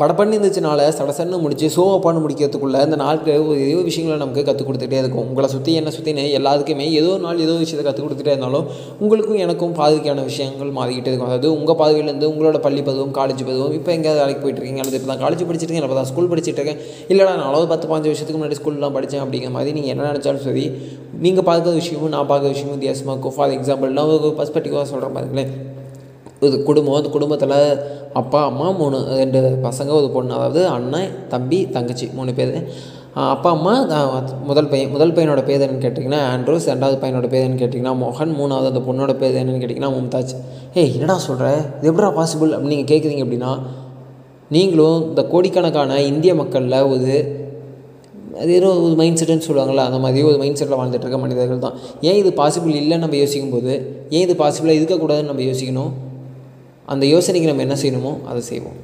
படப்பண்ணி இருந்துச்சுனால சடசன்னு முடிச்சு சோப்பான்னு முடிக்கிறதுக்குள்ளே இந்த நாட்கள் ஒரு ஏதோ விஷயங்களை நமக்கு கற்றுக் கொடுத்துட்டே இருக்கும். உங்களை சுற்றி என்னை சுற்றினே எல்லாத்துக்குமே ஏதோ ஒரு நாள் ஏதோ ஒரு விஷயத்தை கற்றுக் கொடுத்துட்டே இருந்தாலும் உங்களுக்கும் எனக்கும் பாதுகான விஷயங்கள் மாறிக்கிட்டே இருக்கும். அதாவது உங்கள் பாதுகையிலேருந்து உங்களோட பள்ளி பருவம் காலேஜ் பருவம் இப்போ எங்கேயாவது வேலைக்கு போயிட்டு இருக்கீங்க அல்லது இப்போ தான். காலேஜ் படிச்சிட்டு இருக்கேன் இப்போ தான் ஸ்கூல் படிச்சுட்டு இருக்கேன். இல்லைடா நான் அளவு பத்து பாஞ்சு வருஷத்துக்கு முன்னாடி ஸ்கூல்லாம் படித்தேன் அப்படிங்கிற மாதிரி நீங்கள் என்ன நினச்சாலும் சரி நீங்கள் பார்க்குற விஷயமும் நான் பார்க்குற விஷயமும் வித்தியாசமாக இருக்கும். ஃபார் எக்ஸாம்பிள் நான் ஒரு பர்ஸ்பெக்டிவாக சொல்கிறேன் பாருங்களேன். ஒரு குடும்பம் அந்த குடும்பத்தில் அப்பா அம்மா மூணு ரெண்டு பசங்க ஒரு பொண்ணு. அதாவது அண்ணன் தம்பி தங்கச்சி மூணு பேர். அப்பா அம்மா முதல் பையன் முதல் பையனோட பேர் என்னன்னு கேட்டிங்கன்னா ஆண்ட்ரோஸ் ரெண்டாவது பையனோட பேர் என்னன்னு கேட்டிங்கன்னா மோகன் மூணாவது அந்த பொண்ணோட பேர் என்னன்னு கேட்டிங்கன்னா மும்தாஜ். ஏய் என்னடா சொல்கிற இது எப்படா பாசிபிள் அப்படின்னு நீங்கள் கேட்குறீங்க அப்படின்னா நீங்களும் இந்த கோடிக்கணக்கான இந்திய மக்களில் ஒரு அது ஏதோ ஒரு மைண்ட் செட்டுன்னு சொல்லுவாங்கள்ல அந்த மாதிரி ஒரு மைண்ட் செட்டில் வாழ்ந்துட்டு இருக்க மனிதர்கள் தான். ஏன் இது பாசிபிள் இல்லைன்னு நம்ம யோசிக்கும் போது ஏன் இது பாசிபிளாக இருக்கக்கூடாதுன்னு நம்ம யோசிக்கணும்? அந்த யோசனைக்கு நம்ம என்ன செய்யணுமோ அதை செய்வோம்.